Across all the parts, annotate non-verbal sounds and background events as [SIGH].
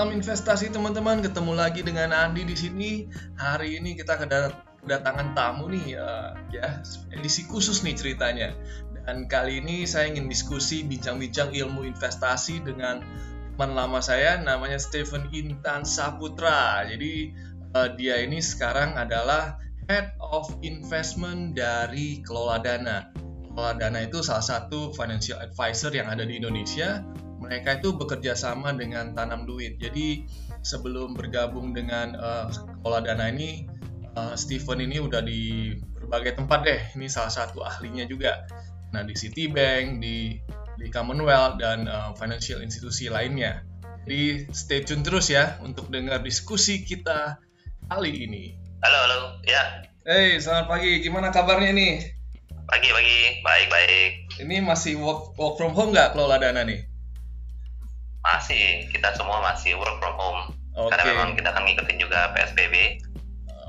Salam investasi teman-teman, ketemu lagi dengan Andi di sini. Hari ini kita kedatangan tamu nih ya, ya edisi khusus nih ceritanya. Dan kali ini saya ingin diskusi bincang-bincang ilmu investasi dengan teman lama saya namanya Stephen Intan Saputra. Jadi uh, dia ini sekarang adalah Head of Investment dari Kelola Dana. Kelola Dana itu salah satu financial advisor yang ada di Indonesia mereka itu bekerja sama dengan tanam duit. Jadi sebelum bergabung dengan uh, Dana ini, uh, Steven ini udah di berbagai tempat deh. Ini salah satu ahlinya juga. Nah di Citibank, di di Commonwealth dan uh, financial institusi lainnya. Jadi stay tune terus ya untuk dengar diskusi kita kali ini. Halo, halo, ya. Hey, selamat pagi. Gimana kabarnya nih? Pagi, pagi. Baik, baik. Ini masih work, work from home nggak Kelola Dana nih? Masih, kita semua masih work from home. Okay. Karena memang kita akan ngikutin juga PSBB.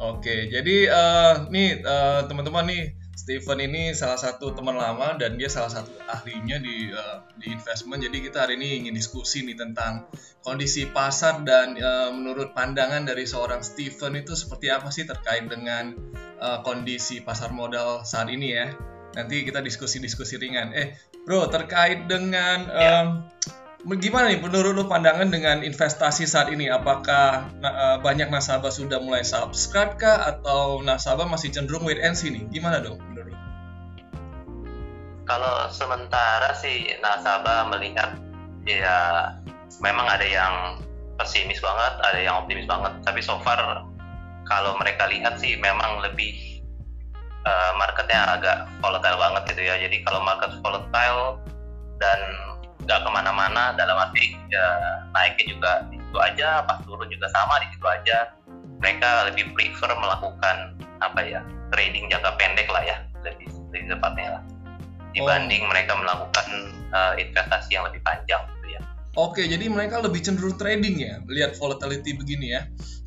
Oke, okay, jadi uh, nih uh, teman-teman nih Steven ini salah satu teman lama dan dia salah satu ahlinya di uh, di investment. Jadi kita hari ini ingin diskusi nih tentang kondisi pasar dan uh, menurut pandangan dari seorang Steven itu seperti apa sih terkait dengan uh, kondisi pasar modal saat ini ya. Nanti kita diskusi-diskusi ringan. Eh, bro, terkait dengan um, gimana nih menurut lo pandangan dengan investasi saat ini? Apakah uh, banyak nasabah sudah mulai subscribe kah atau nasabah masih cenderung wait and see nih? Gimana dong menurut lo? Kalau sementara sih nasabah melihat ya memang ada yang pesimis banget, ada yang optimis banget. Tapi so far kalau mereka lihat sih memang lebih uh, marketnya agak volatile banget gitu ya. Jadi kalau market volatile dan nggak ke mana-mana dalam arti ya naiknya juga di situ aja pas turun juga sama di situ aja mereka lebih prefer melakukan apa ya trading jangka pendek lah ya lebih lebih tepatnya lah dibanding oh. mereka melakukan uh, investasi yang lebih panjang gitu ya. Oke, jadi mereka lebih cenderung trading ya, melihat volatility begini ya.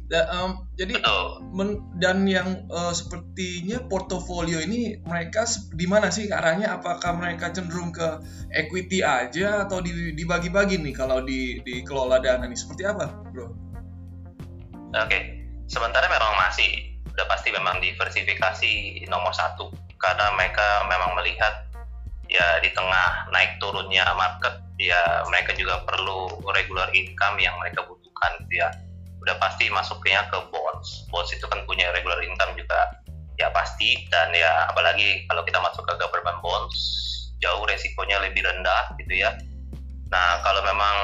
Da, um, jadi men, dan yang uh, sepertinya portofolio ini mereka di mana sih arahnya? Apakah mereka cenderung ke equity aja atau dibagi-bagi nih kalau di dikelola dana nih seperti apa, bro? Oke, okay. sementara memang masih udah pasti memang diversifikasi nomor satu karena mereka memang melihat ya di tengah naik turunnya market ya mereka juga perlu regular income yang mereka butuhkan ya udah pasti masuknya ke bonds. Bonds itu kan punya regular income juga ya pasti dan ya apalagi kalau kita masuk ke government bonds jauh resikonya lebih rendah gitu ya. Nah kalau memang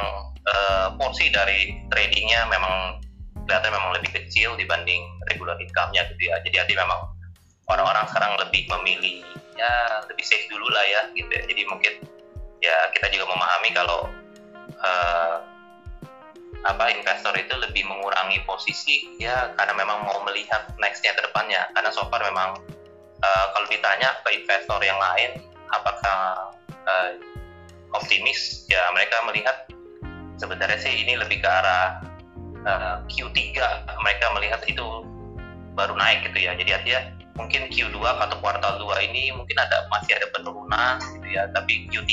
uh, porsi dari tradingnya memang kelihatan memang lebih kecil dibanding regular income-nya gitu ya. Jadi artinya memang orang-orang sekarang lebih memilih ya lebih safe dulu lah ya gitu ya. Jadi mungkin ya kita juga memahami kalau uh, apa investor itu lebih mengurangi posisi ya karena memang mau melihat nextnya ke depannya. Karena so far memang uh, kalau ditanya ke investor yang lain apakah uh, optimis? Ya mereka melihat sebenarnya sih ini lebih ke arah uh, Q3 mereka melihat itu baru naik gitu ya. Jadi artinya mungkin Q2 atau kuartal 2 ini mungkin ada masih ada penurunan gitu ya. Tapi Q3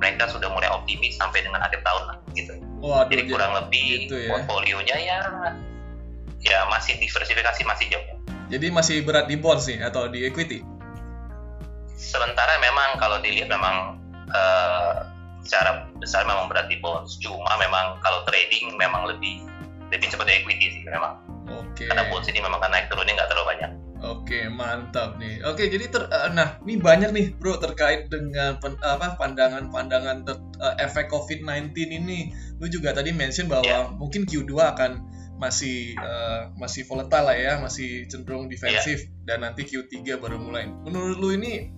mereka sudah mulai optimis sampai dengan akhir tahun lah gitu Waduh, jadi kurang lebih gitu ya. portfolionya ya ya masih diversifikasi masih jauh. Jadi masih berat di bonds nih atau di equity? Sementara memang kalau dilihat memang uh, secara besar memang berat di bonds. Cuma memang kalau trading memang lebih lebih cepat di equity sih memang. Oke. Okay. Karena bonds ini memang kan naik turunnya nggak terlalu banyak. Oke, mantap nih. Oke, jadi ter, uh, nah, ini banyak nih, Bro, terkait dengan pen, apa pandangan-pandangan uh, efek COVID-19 ini. Lu juga tadi mention bahwa yeah. mungkin Q2 akan masih uh, masih volatile lah ya, masih cenderung defensif yeah. dan nanti Q3 baru mulai. Menurut lu ini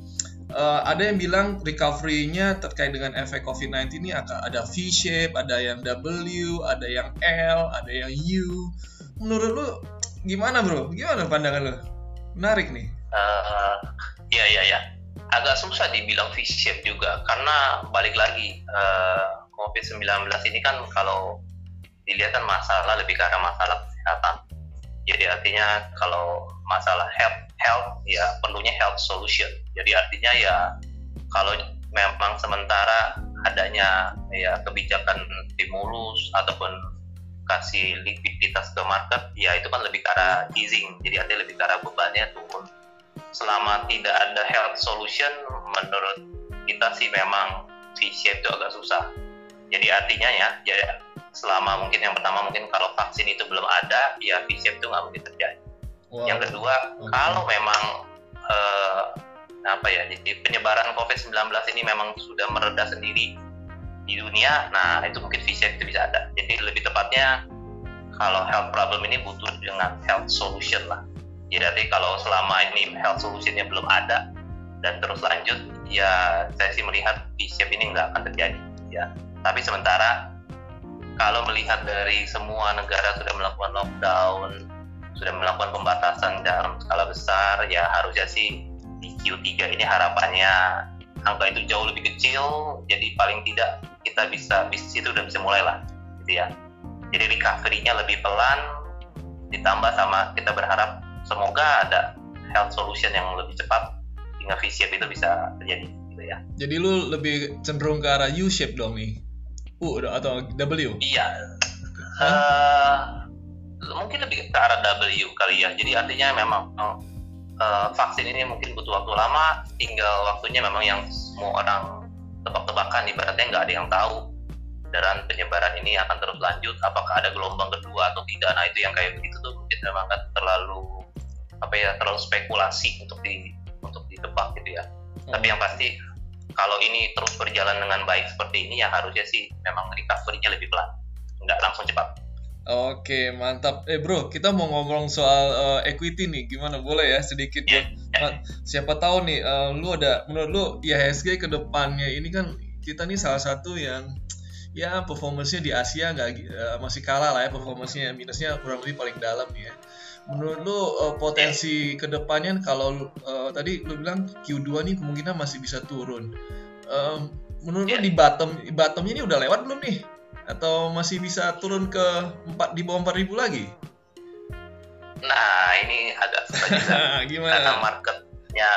uh, ada yang bilang recovery-nya terkait dengan efek COVID-19 ini akan ada V shape, ada yang W, ada yang L, ada yang U. Menurut lu gimana, Bro? Gimana pandangan lu? Menarik nih. Uh, ya ya ya agak susah dibilang V-shape juga karena balik lagi uh, eh, COVID-19 ini kan kalau dilihat kan masalah lebih ke arah masalah kesehatan. Jadi artinya kalau masalah health health ya perlunya health solution. Jadi artinya ya kalau memang sementara adanya ya kebijakan stimulus ataupun kasih likuiditas ke market ya itu kan lebih ke arah easing jadi artinya lebih ke arah bebannya turun selama tidak ada health solution menurut kita sih memang V-shape itu agak susah jadi artinya ya ya selama mungkin yang pertama mungkin kalau vaksin itu belum ada ya V-shape itu nggak mungkin terjadi wow. yang kedua okay. kalau memang eh, apa ya jadi penyebaran COVID-19 ini memang sudah mereda sendiri di dunia nah itu mungkin V-shape itu bisa ada. Jadi lebih tepatnya kalau health problem ini butuh dengan health solution lah. Jadi kalau selama ini health solutionnya belum ada dan terus lanjut ya saya sih melihat V-shape ini nggak akan terjadi ya. Tapi sementara kalau melihat dari semua negara sudah melakukan lockdown sudah melakukan pembatasan dalam skala besar ya harusnya sih di Q3 ini harapannya angka itu jauh lebih kecil jadi paling tidak kita bisa bisnis itu udah bisa mulai lah gitu ya. Jadi recovery-nya lebih pelan ditambah sama kita berharap semoga ada health solution yang lebih cepat sehingga V-shape itu bisa terjadi gitu ya. Jadi lu lebih cenderung ke arah U-shape dong nih? U atau W? Iya. Huh? uh, mungkin lebih ke arah W kali ya. Jadi artinya memang uh, vaksin ini mungkin butuh waktu lama tinggal waktunya memang yang semua orang tebak-tebakan ibaratnya nggak ada yang tahu dan penyebaran ini akan terus lanjut apakah ada gelombang kedua atau tidak. Nah itu yang kayak begitu tuh mungkin memang kan terlalu apa ya terlalu spekulasi untuk di untuk ditebak gitu ya. Hmm. tapi yang pasti kalau ini terus berjalan dengan baik seperti ini ya harusnya sih memang recovery-nya lebih pelan. Nggak langsung cepat Oke, mantap. Eh bro, kita mau ngomong soal uh, equity nih. Gimana boleh ya sedikit yeah, yeah. Siapa tahu nih uh, lu ada menurut lu IHSG ke depannya ini kan kita nih salah satu yang ya performance di Asia nggak uh, masih kalah lah ya performance-nya minusnya kurang lebih paling dalam ya. Menurut lu uh, potensi ke depannya kalau uh, tadi lu bilang Q2 nih kemungkinan masih bisa turun. Um, menurut yeah. lu di bottom bottomnya ini udah lewat belum nih? Atau masih bisa turun ke empat di bawah empat ribu lagi? Nah ini agak susah juga [LAUGHS] Gimana? karena marketnya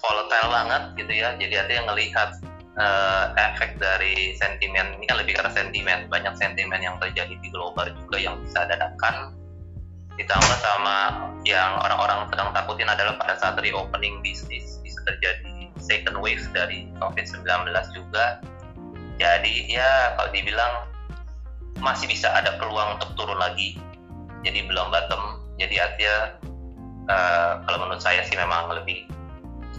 volatile banget gitu ya. Jadi ada yang ngelihat uh, efek dari sentimen ini kan lebih karena sentimen banyak sentimen yang terjadi di global juga yang bisa dadakan ditambah sama yang orang-orang sedang takutin adalah pada saat reopening bisnis bisa terjadi second wave dari COVID-19 juga jadi ya kalau dibilang masih bisa ada peluang untuk turun lagi. Jadi belum bottom jadi artinya uh, kalau menurut saya sih memang lebih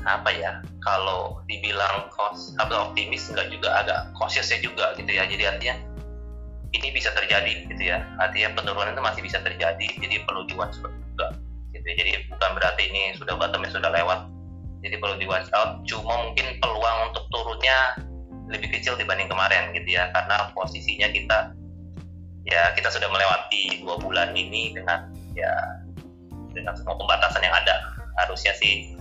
apa ya kalau dibilang cost atau optimis enggak juga agak cautiousnya juga gitu ya. Jadi artinya ini bisa terjadi gitu ya. Artinya penurunan itu masih bisa terjadi jadi perlu di watch out juga gitu ya. jadi bukan berarti ini sudah bottomnya sudah lewat. Jadi perlu di out. Cuma mungkin peluang untuk turunnya lebih kecil dibanding kemarin gitu ya. Karena posisinya kita ya kita sudah melewati dua bulan ini dengan ya dengan semua pembatasan yang ada. Harusnya sih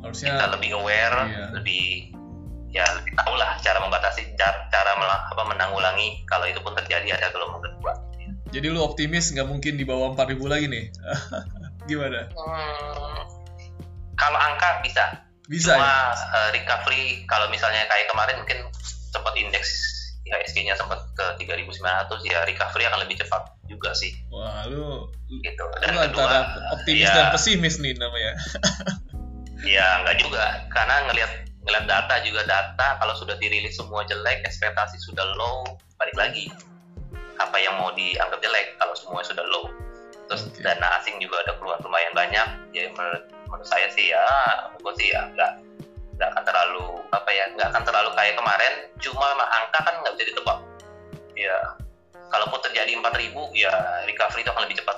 harusnya kita lebih aware iya. lebih ya lebih tahu lah cara membatasi cara, cara apa menanggulangi kalau itu pun terjadi ada gelombang kedua jadi lu optimis nggak mungkin di bawah 4000 lagi nih? [LAUGHS] Gimana? Hmm, kalau angka bisa. Bisa cuma ya? uh, recovery kalau misalnya kayak kemarin mungkin sempat indeks IHSG-nya sempat ke 3.900 ya recovery akan lebih cepat juga sih. Wah, lu gitu. Dan lu kedua, antara optimis ya, dan pesimis nih namanya. [LAUGHS] ya, enggak juga karena ngelihat ngelihat data juga data kalau sudah dirilis semua jelek, ekspektasi sudah low, balik lagi apa yang mau dianggap jelek kalau semuanya sudah low. Terus okay. dana asing juga ada keluar lumayan banyak. Ya menurut, menurut saya sih ya, gue sih ya enggak nggak akan terlalu apa ya nggak akan terlalu kayak kemarin cuma angka kan nggak bisa ditebak ya kalaupun terjadi 4000 ya recovery itu akan lebih cepat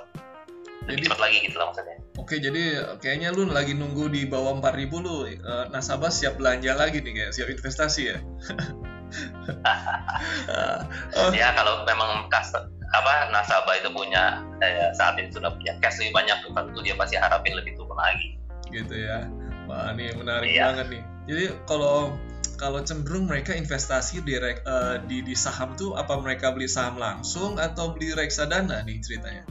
lebih jadi, cepat lagi gitu lah maksudnya oke jadi kayaknya lu lagi nunggu di bawah 4000 lu uh, nasabah siap belanja lagi nih kayak siap investasi ya oh. [LAUGHS] ya kalau memang custom, apa nasabah itu punya eh, saat ini sudah punya cash lebih banyak tentu dia pasti harapin lebih turun lagi gitu ya Wah, ini menarik iya. banget nih. Jadi kalau kalau cenderung mereka investasi di, uh, di di saham tuh apa mereka beli saham langsung atau beli reksadana nih ceritanya?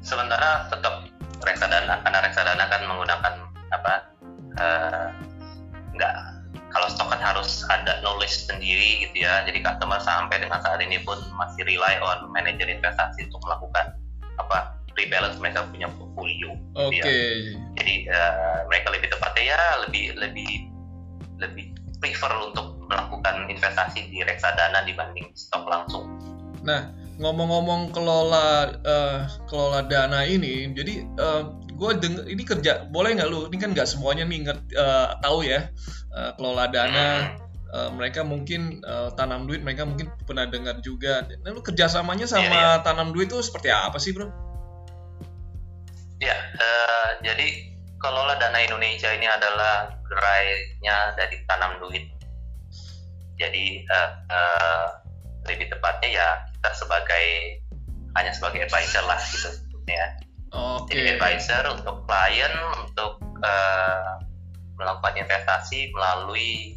Sementara tetap reksadana karena reksadana kan menggunakan apa uh, nggak kalau stok kan harus ada knowledge sendiri gitu ya jadi customer sampai dengan saat ini pun masih rely on manajer investasi untuk melakukan apa rebalance mereka punya portfolio oke okay. ya. jadi uh, mereka lebih tepatnya ya lebih lebih lebih prefer untuk melakukan investasi di reksadana dibanding stok langsung. Nah ngomong-ngomong kelola uh, kelola dana ini jadi uh, gue denger ini kerja boleh nggak lu? Ini kan nggak semuanya nih inget uh, tahu ya uh, kelola dana. Uh, mereka mungkin uh, tanam duit mereka mungkin pernah dengar juga. Nah lu kerjasamanya sama yeah, yeah. tanam duit itu seperti apa sih bro? Ya uh, jadi kelola dana Indonesia ini adalah gerainya dari tanam duit jadi uh, uh, lebih tepatnya ya kita sebagai hanya sebagai advisor lah gitu ya Okay. Jadi advisor untuk klien untuk uh, melakukan investasi melalui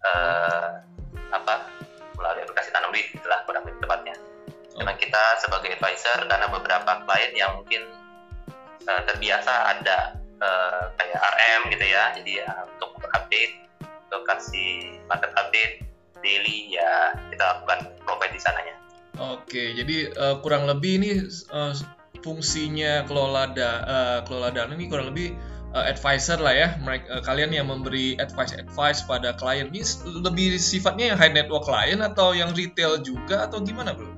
uh, apa melalui aplikasi tanam duit itulah pada tepatnya. Oh. Memang kita sebagai advisor karena beberapa klien yang mungkin uh, terbiasa ada uh, kayak RM gitu ya, jadi uh, untuk update, untuk kasih market update daily ya kita lakukan provide di sananya. Oke, jadi uh, kurang lebih ini uh, fungsinya kelola da, uh, kelola dana ini kurang lebih uh, advisor lah ya mereka uh, kalian yang memberi advice advice pada klien ini lebih sifatnya yang high network klien atau yang retail juga atau gimana bro?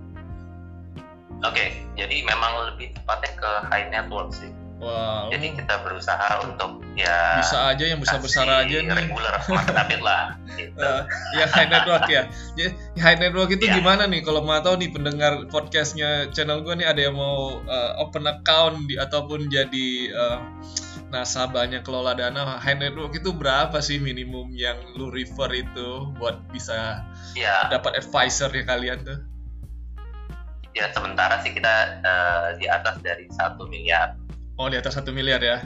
Oke okay, jadi memang lebih tepatnya ke high network sih. Wow. Jadi kita berusaha untuk ya bisa aja yang besar besar aja nih. Regular market lah. Gitu. Uh, [LAUGHS] ya high network ya. Jadi high network itu yeah. gimana nih? Kalau mau tahu nih pendengar podcastnya channel gue nih ada yang mau uh, open account di ataupun jadi uh, nasabahnya kelola dana high network itu berapa sih minimum yang lu refer itu buat bisa yeah. dapat advisor ya kalian tuh? Ya sementara sih kita uh, di atas dari satu miliar Oh di atas satu miliar ya?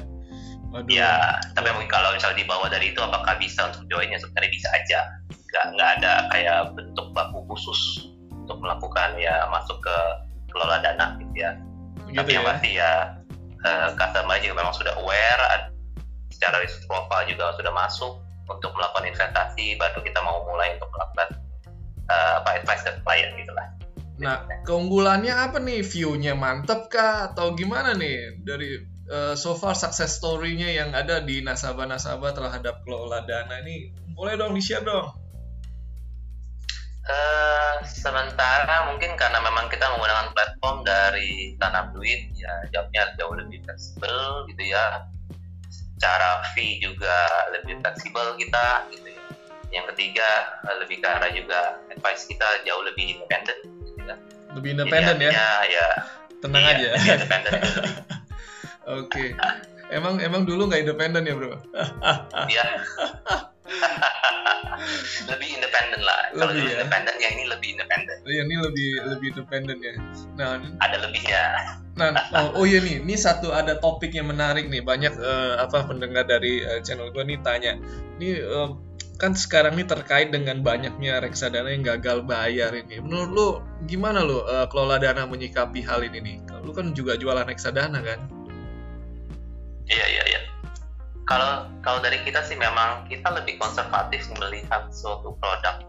Waduh. Ya, tapi mungkin kalau misalnya di bawah dari itu apakah bisa untuk joinnya sebenarnya bisa aja. Nggak, nggak ada kayak bentuk baku khusus untuk melakukan ya masuk ke kelola dana gitu ya. Gitu tapi ya? yang pasti ya uh, customer juga memang sudah aware, secara risk profile juga sudah masuk untuk melakukan investasi, baru kita mau mulai untuk melakukan uh, apa advice ke klien gitu lah. Nah, keunggulannya apa nih? View-nya mantep kah? Atau gimana nih dari uh, so far success story-nya yang ada di nasabah-nasabah terhadap kelola dana ini? Boleh dong di-share dong. Uh, sementara mungkin karena memang kita menggunakan platform dari tanam duit, ya jawabnya jauh lebih fleksibel gitu ya. Cara fee juga lebih fleksibel kita gitu ya. Yang ketiga lebih ke arah juga advice kita jauh lebih independen lebih independen ya? ya tenang iya, aja. [LAUGHS] oke. Okay. emang emang dulu nggak independen ya bro? Iya. [LAUGHS] Lebih independen lah. Kalau lebih ya? independen ya ini lebih independen iya ini lebih lebih independen ya. Nah ada lebihnya nah [LAUGHS] oh, oh iya nih ini satu ada topik yang menarik nih. Banyak uh, apa pendengar dari uh, channel gue nih tanya. Ini uh, kan sekarang ini terkait dengan banyaknya reksadana yang gagal bayar ini. Menurut lu gimana lu uh, kelola dana menyikapi hal ini nih? Lu kan juga jualan reksadana kan? Iya iya iya. Kalau kalau dari kita sih memang kita lebih konservatif melihat suatu produk,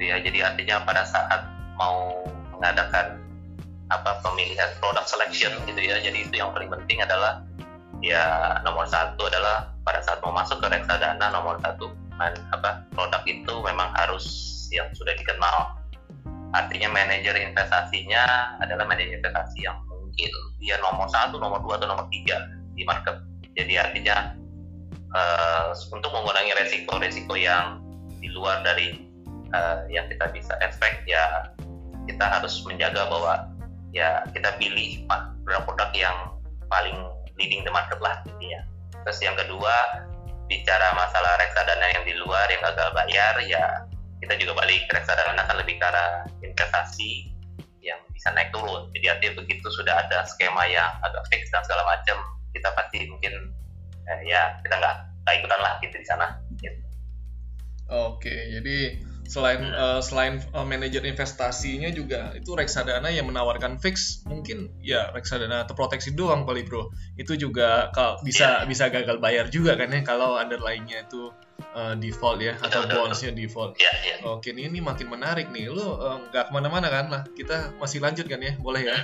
ya. Jadi artinya pada saat mau mengadakan apa pemilihan produk selection gitu ya. Jadi itu yang paling penting adalah ya nomor satu adalah pada saat mau masuk ke reksadana nomor satu apa produk itu memang harus yang sudah dikenal. Artinya manajer investasinya adalah manajer investasi yang mungkin. Dia nomor satu nomor dua atau nomor tiga di market. Jadi artinya uh, untuk mengurangi resiko-resiko yang di luar dari uh, yang kita bisa expect ya kita harus menjaga bahwa ya kita pilih produk-produk yang paling leading the market lah intinya. Terus yang kedua bicara masalah reksadana yang di luar yang gagal bayar ya kita juga balik reksadana kan lebih ke arah investasi yang bisa naik turun jadi artinya begitu sudah ada skema yang agak fix dan segala macam kita pasti mungkin eh, ya kita nggak ikutan lah gitu di sana gitu. oke jadi selain uh, selain uh, manajer investasinya juga itu reksadana yang menawarkan fix mungkin ya reksadana atau proteksi doang kali bro. Itu juga kalau bisa yeah. bisa gagal bayar juga kan ya kalau underlyingnya itu uh, default ya atau bondsnya default. Yeah, yeah. oke ini, ini makin menarik nih. Lu nggak uh, ke mana-mana kan? Lah kita masih lanjut kan ya? Boleh ya?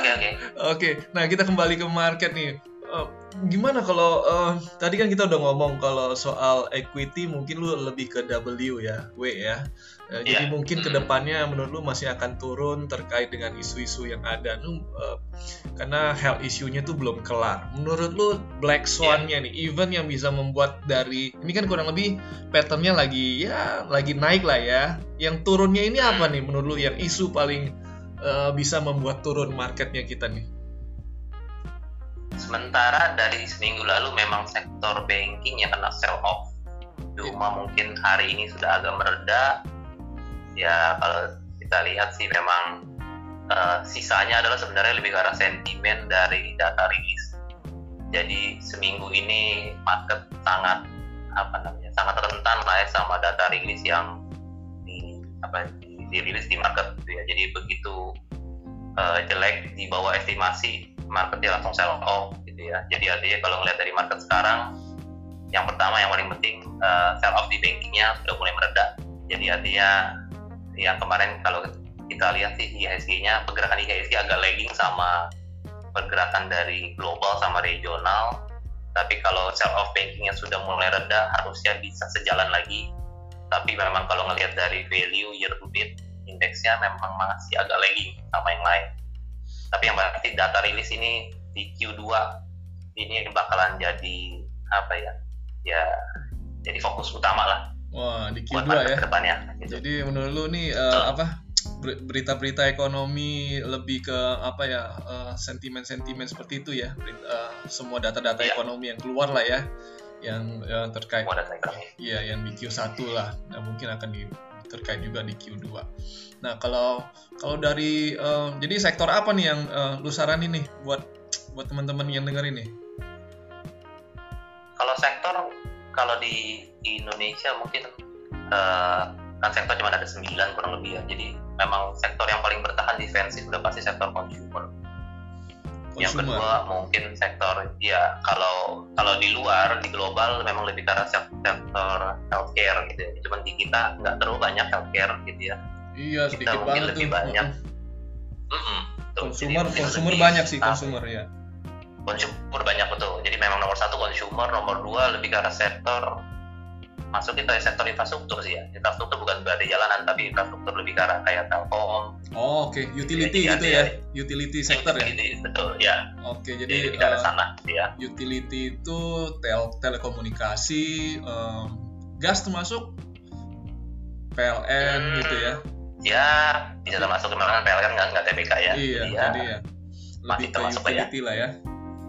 Oke oke. [LAUGHS] Oke nah kita kembali ke market nih uh, gimana kalau uh, tadi kan kita udah ngomong kalau soal equity mungkin lu lebih ke W ya, W ya. Uh, yeah. Jadi iya. mungkin ke depannya menurut lu masih akan turun terkait dengan isu-isu yang ada. Lu uh, karena health isunya tuh belum kelar. Menurut lu black swan-nya yeah. nih, event yang bisa membuat dari ini kan kurang lebih patternnya lagi ya lagi naik lah ya. Yang turunnya ini apa nih menurut lu yang isu paling uh, bisa membuat turun marketnya kita nih? Sementara dari seminggu lalu memang sektor banking yang kena sell off. Cuma mungkin hari ini sudah agak mereda. Ya kalau kita lihat sih memang uh, sisanya adalah sebenarnya lebih ke arah sentimen dari data rilis. Jadi seminggu ini market sangat apa namanya sangat rentan lah ya sama data rilis yang di apa di, dirilis di market gitu ya. Jadi begitu uh, jelek di bawah estimasi marketnya langsung sell off gitu ya. Jadi artinya kalau ngelihat dari market sekarang yang pertama yang paling penting uh, sell off di bankingnya sudah mulai mereda jadi artinya yang kemarin kalau kita lihat sih IHSG-nya pergerakan IHSG agak lagging sama pergerakan dari global sama regional. Tapi kalau sell off bankingnya sudah mulai reda harusnya bisa sejalan lagi. Tapi memang kalau ngelihat dari value year to date indeksnya memang masih agak lagging sama yang lain tapi yang pasti data rilis ini di Q2 ini bakalan jadi apa ya? Ya jadi fokus utama lah. Wah di Q2 ya. ke depannya, gitu. jadi menurut lu nih uh, apa berita-berita ekonomi lebih ke apa ya uh, sentimen-sentimen seperti itu ya? Uh, semua data-data yeah. ekonomi yang keluar lah ya yang uh, terkait iya yang di Q1 lah. Nah, mungkin akan di terkait juga di Q2 Nah kalau kalau dari uh, jadi sektor apa nih yang uh, lu saranin nih buat buat teman-teman yang denger ini? Kalau sektor kalau di, di Indonesia mungkin uh, kan sektor cuma ada 9 kurang lebih ya. Jadi memang sektor yang paling bertahan defensif udah pasti sektor consumer. Consumer. Yang kedua mungkin sektor ya kalau kalau di luar di global memang lebih ke arah sektor healthcare gitu ya. Cuman di kita nggak terlalu banyak healthcare gitu ya Iya sedikit banget lebih tuh. banyak. Mm -mm. Konsumer konsumer banyak sih konsumer ya. Konsumer banyak betul. Jadi memang nomor satu konsumer, nomor dua lebih ke arah sektor masuk kita sektor infrastruktur sih ya. Infrastruktur bukan berarti jalanan tapi infrastruktur lebih ke arah kayak telkom. Oh, oke, okay. utility jadi, gitu ya. Utility sektor ya. betul ya. Oke, okay, jadi, jadi uh, sana ya. Utility itu tel telekomunikasi, um, gas termasuk PLN hmm, gitu ya ya bisa termasuk kemarin PLN nggak nggak TBK ya iya jadi, jadi ya lebih ke utility ya. lah ya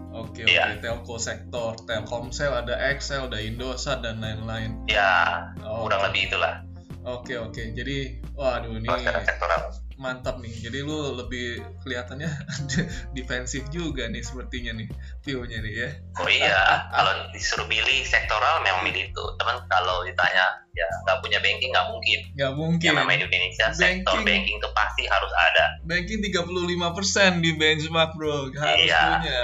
Oke okay, iya. oke telco sektor Telkomsel ada Excel ada Indosat dan lain-lain. Ya oh, kurang lebih itulah. Oke okay, oke okay. jadi waduh ini mantap nih. Jadi lu lebih kelihatannya [LAUGHS] defensif juga nih sepertinya nih view-nya nih ya. Oh iya, kalau disuruh pilih sektoral memang milih itu. Teman kalau ditanya ya nggak punya banking nggak mungkin. Nggak mungkin. Yang namanya Indonesia banking, sektor banking itu pasti harus ada. Banking 35% di benchmark bro, harus iya. punya.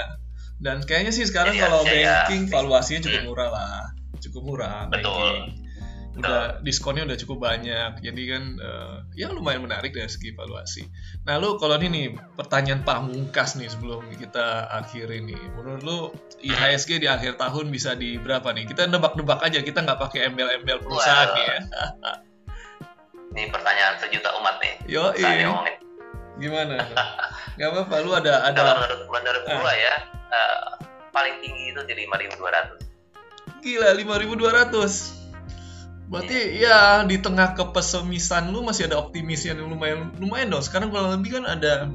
Dan kayaknya sih sekarang Jadi kalau banking ya, valuasinya cukup hmm. murah lah, cukup murah. Betul. Banking udah diskonnya udah cukup banyak. Jadi kan uh, ya lumayan menarik dari segi valuasi. Nah lu kalau ini nih pertanyaan pamungkas nih sebelum kita akhiri nih. Menurut lu IHSG di akhir tahun bisa di berapa nih? Kita nebak-nebak aja kita nggak pakai embel-embel perusahaan nih ya. [LAUGHS] Ini pertanyaan sejuta umat nih. Yo gimana nggak apa-apa lu ada ada kalau menurut menurut ah. gua ya uh, paling tinggi itu di 5200 gila 5200 Berarti ya di tengah kepesimisan lu masih ada optimis yang lumayan lumayan dong. Sekarang kalau lebih kan ada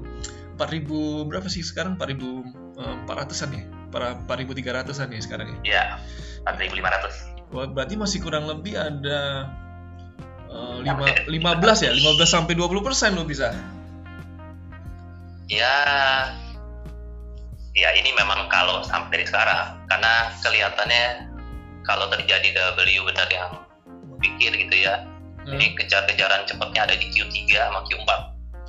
4000 berapa sih sekarang 4400-an ya? 4300-an ya sekarang ya? Iya. 4500. Wah, berarti masih kurang lebih ada uh, 5, 15 ya? 15 sampai 20 persen lu bisa? Ya, ya ini memang kalau sampai dari sekarang karena kelihatannya kalau terjadi W benar yang pikir gitu ya Hmm. Ini kejar-kejaran cepatnya ada di Q3 sama Q4.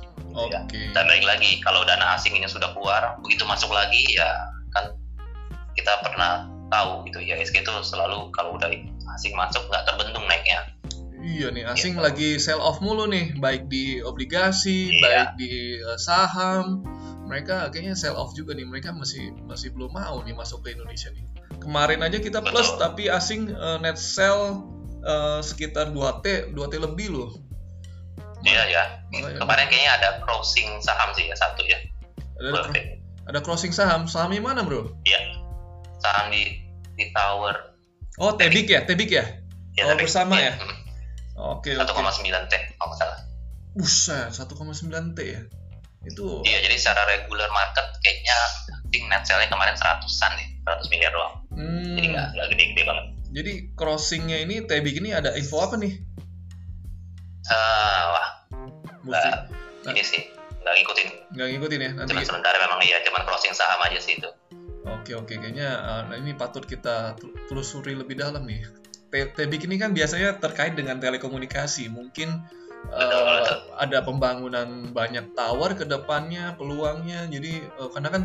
Gitu Oke. Okay. Ya. Dan balik lagi, kalau dana asing ini sudah keluar, begitu masuk lagi ya kan kita pernah tahu gitu ya ISG itu selalu kalau udah asing masuk nggak terbendung naiknya. Iya nih, asing gitu. lagi sell off mulu nih, baik di obligasi, iya. baik di uh, saham. Mereka kayaknya sell off juga nih. Mereka masih masih belum mau nih masuk ke Indonesia nih. Kemarin aja kita plus Betul. tapi asing uh, net sell uh, sekitar 2T, 2T lebih loh. Iya ya. Kemarin kayaknya ada crossing saham sih ya satu ya. Ada, ada crossing saham. Sahamnya mana bro? Iya. Saham di di tower. Oh Tebik ya, Tebik ya. ya oh bersama ya. Hmm. Oke. Satu koma sembilan T kalau nggak salah. Buset, 1,9 T ya. Itu. Iya, jadi secara regular market kayaknya think net sale-nya kemarin seratusan nih, seratus miliar doang. Hmm. Jadi nggak gede-gede banget. Jadi crossingnya ini Tebik ini ada info apa nih? Uh, wah, nggak, nah. ini sih nggak ngikutin. Nggak ngikutin ya? Nanti... Cuma sementara memang iya, cuma crossing saham aja sih itu. Oke oke, kayaknya uh, ini patut kita telusuri lebih dalam nih. Tebik ini kan biasanya terkait dengan telekomunikasi, mungkin uh, ada pembangunan banyak tower ke depannya, peluangnya. Jadi uh, karena kan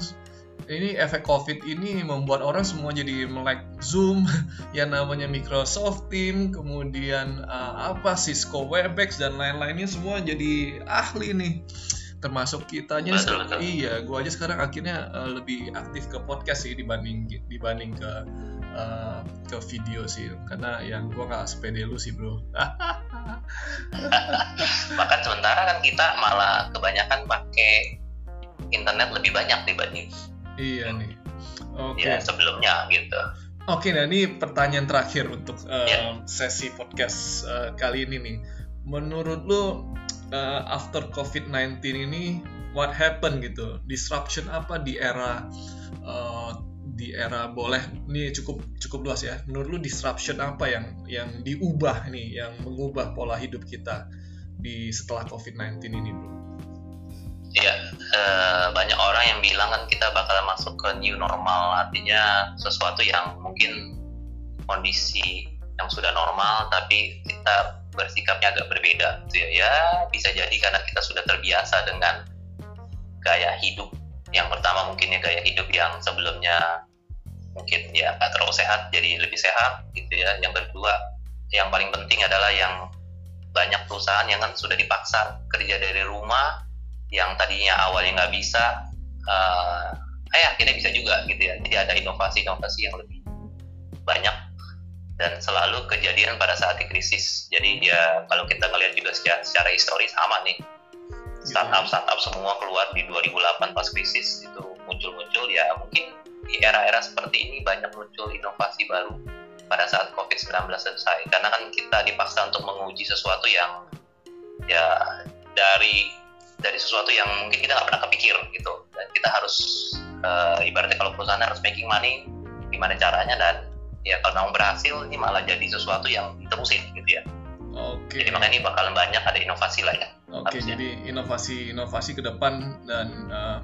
ini efek COVID ini membuat orang semua jadi melek Zoom, [LAUGHS] yang namanya Microsoft Team, kemudian uh, apa Cisco Webex dan lain-lainnya semua jadi ahli nih. Termasuk kitanya, betul, betul. iya, gua aja sekarang akhirnya uh, lebih aktif ke podcast sih dibanding dibanding ke uh, ke video sih, karena yang gua nggak sepede lu sih bro. [LAUGHS] Bahkan sementara kan kita malah kebanyakan pakai internet lebih banyak dibanding Iya nih. Oke. Okay. Ya sebelumnya gitu. Oke, okay, nah ini pertanyaan terakhir untuk uh, yeah. sesi podcast uh, kali ini nih. Menurut lo uh, after COVID-19 ini what happened gitu? Disruption apa di era uh, di era boleh ini cukup cukup luas ya. Menurut lo disruption apa yang yang diubah nih, yang mengubah pola hidup kita di setelah COVID-19 ini, Bro? Iya, e, banyak orang yang bilang kan kita bakal masuk ke new normal, artinya sesuatu yang mungkin kondisi yang sudah normal, tapi kita bersikapnya agak berbeda, gitu ya. Ya bisa jadi karena kita sudah terbiasa dengan gaya hidup. Yang pertama mungkin ya gaya hidup yang sebelumnya mungkin ya nggak terlalu sehat, jadi lebih sehat, gitu ya. Yang kedua, yang paling penting adalah yang banyak perusahaan yang kan sudah dipaksa kerja dari rumah yang tadinya awalnya nggak bisa uh, eh akhirnya bisa juga gitu ya. Jadi ada inovasi-inovasi yang lebih banyak dan selalu kejadian pada saat di krisis. Jadi ya kalau kita ngelihat juga secara, secara historis sama nih. Startup startup semua keluar di 2008 pas krisis itu muncul-muncul ya mungkin di era-era seperti ini banyak muncul inovasi baru pada saat COVID-19 selesai karena kan kita dipaksa untuk menguji sesuatu yang ya dari dari sesuatu yang mungkin kita nggak pernah kepikir gitu dan kita harus uh, ibaratnya kalau perusahaan harus making money gimana caranya dan ya kalau mau berhasil ini malah jadi sesuatu yang diterusin gitu ya Oke. Okay. Jadi makanya ini bakalan banyak ada inovasi lah ya. Oke, okay, jadi inovasi-inovasi ke depan dan uh,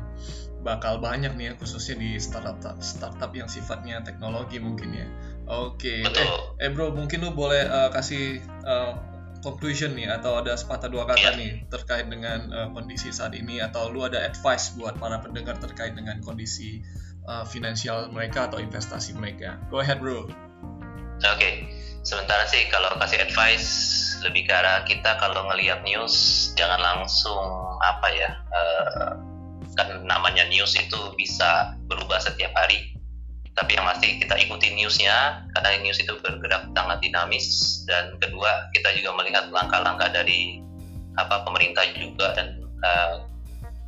bakal banyak nih ya khususnya di startup startup yang sifatnya teknologi mungkin ya. Oke. Okay. Eh, eh bro, mungkin lu boleh uh, kasih uh, conclusion nih atau ada sepatah dua kata yeah. nih terkait dengan uh, kondisi saat ini atau lu ada advice buat para pendengar terkait dengan kondisi uh, finansial mereka atau investasi mereka. Go ahead, bro. Oke, okay. sementara sih kalau kasih advice lebih ke arah kita kalau ngelihat news jangan langsung apa ya uh, kan namanya news itu bisa berubah setiap hari. Tapi yang pasti kita ikuti newsnya karena news itu bergerak sangat dinamis. Dan kedua kita juga melihat langkah-langkah dari apa pemerintah juga. Dan uh,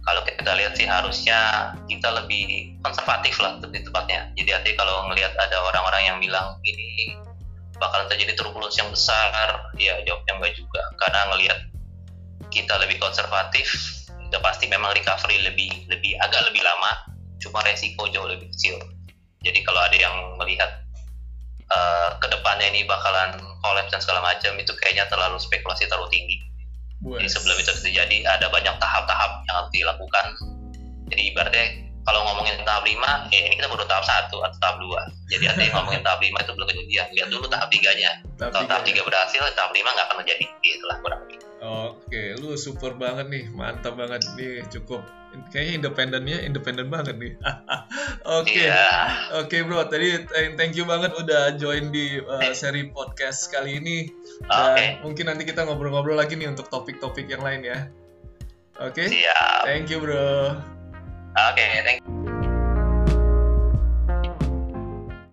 kalau kita lihat sih harusnya kita lebih konservatif lah lebih tepatnya. Jadi artinya kalau melihat ada orang-orang yang bilang ini bakalan terjadi turbulence yang besar ya jawabnya enggak juga. Karena ngelihat kita lebih konservatif udah pasti memang recovery lebih lebih agak lebih lama cuma resiko jauh lebih kecil jadi kalau ada yang melihat uh, ke depannya ini bakalan collapse dan segala macam itu kayaknya terlalu spekulasi terlalu tinggi. Jadi sebelum itu terjadi ada banyak tahap-tahap yang harus dilakukan. Jadi ibaratnya kalau ngomongin tahap 5, ya ini kita baru tahap 1 atau tahap 2. Jadi artinya [LAUGHS] ngomongin tahap 5 itu belum kejadian. Lihat dulu tahap 3-nya. Kalau tahap 3 berhasil, tahap 5 nggak akan terjadi. Gitu lah kurang lebih. Oke, lu super banget nih, mantap banget nih, cukup kayaknya independennya independen banget nih. [LAUGHS] Oke, okay. Iya. yeah. oke okay, bro, tadi thank you banget udah join di uh, seri podcast kali ini. Dan okay. mungkin nanti kita ngobrol-ngobrol lagi nih untuk topik-topik yang lain ya. Oke. Okay? Siap. Thank you bro. Oke, okay, thank you.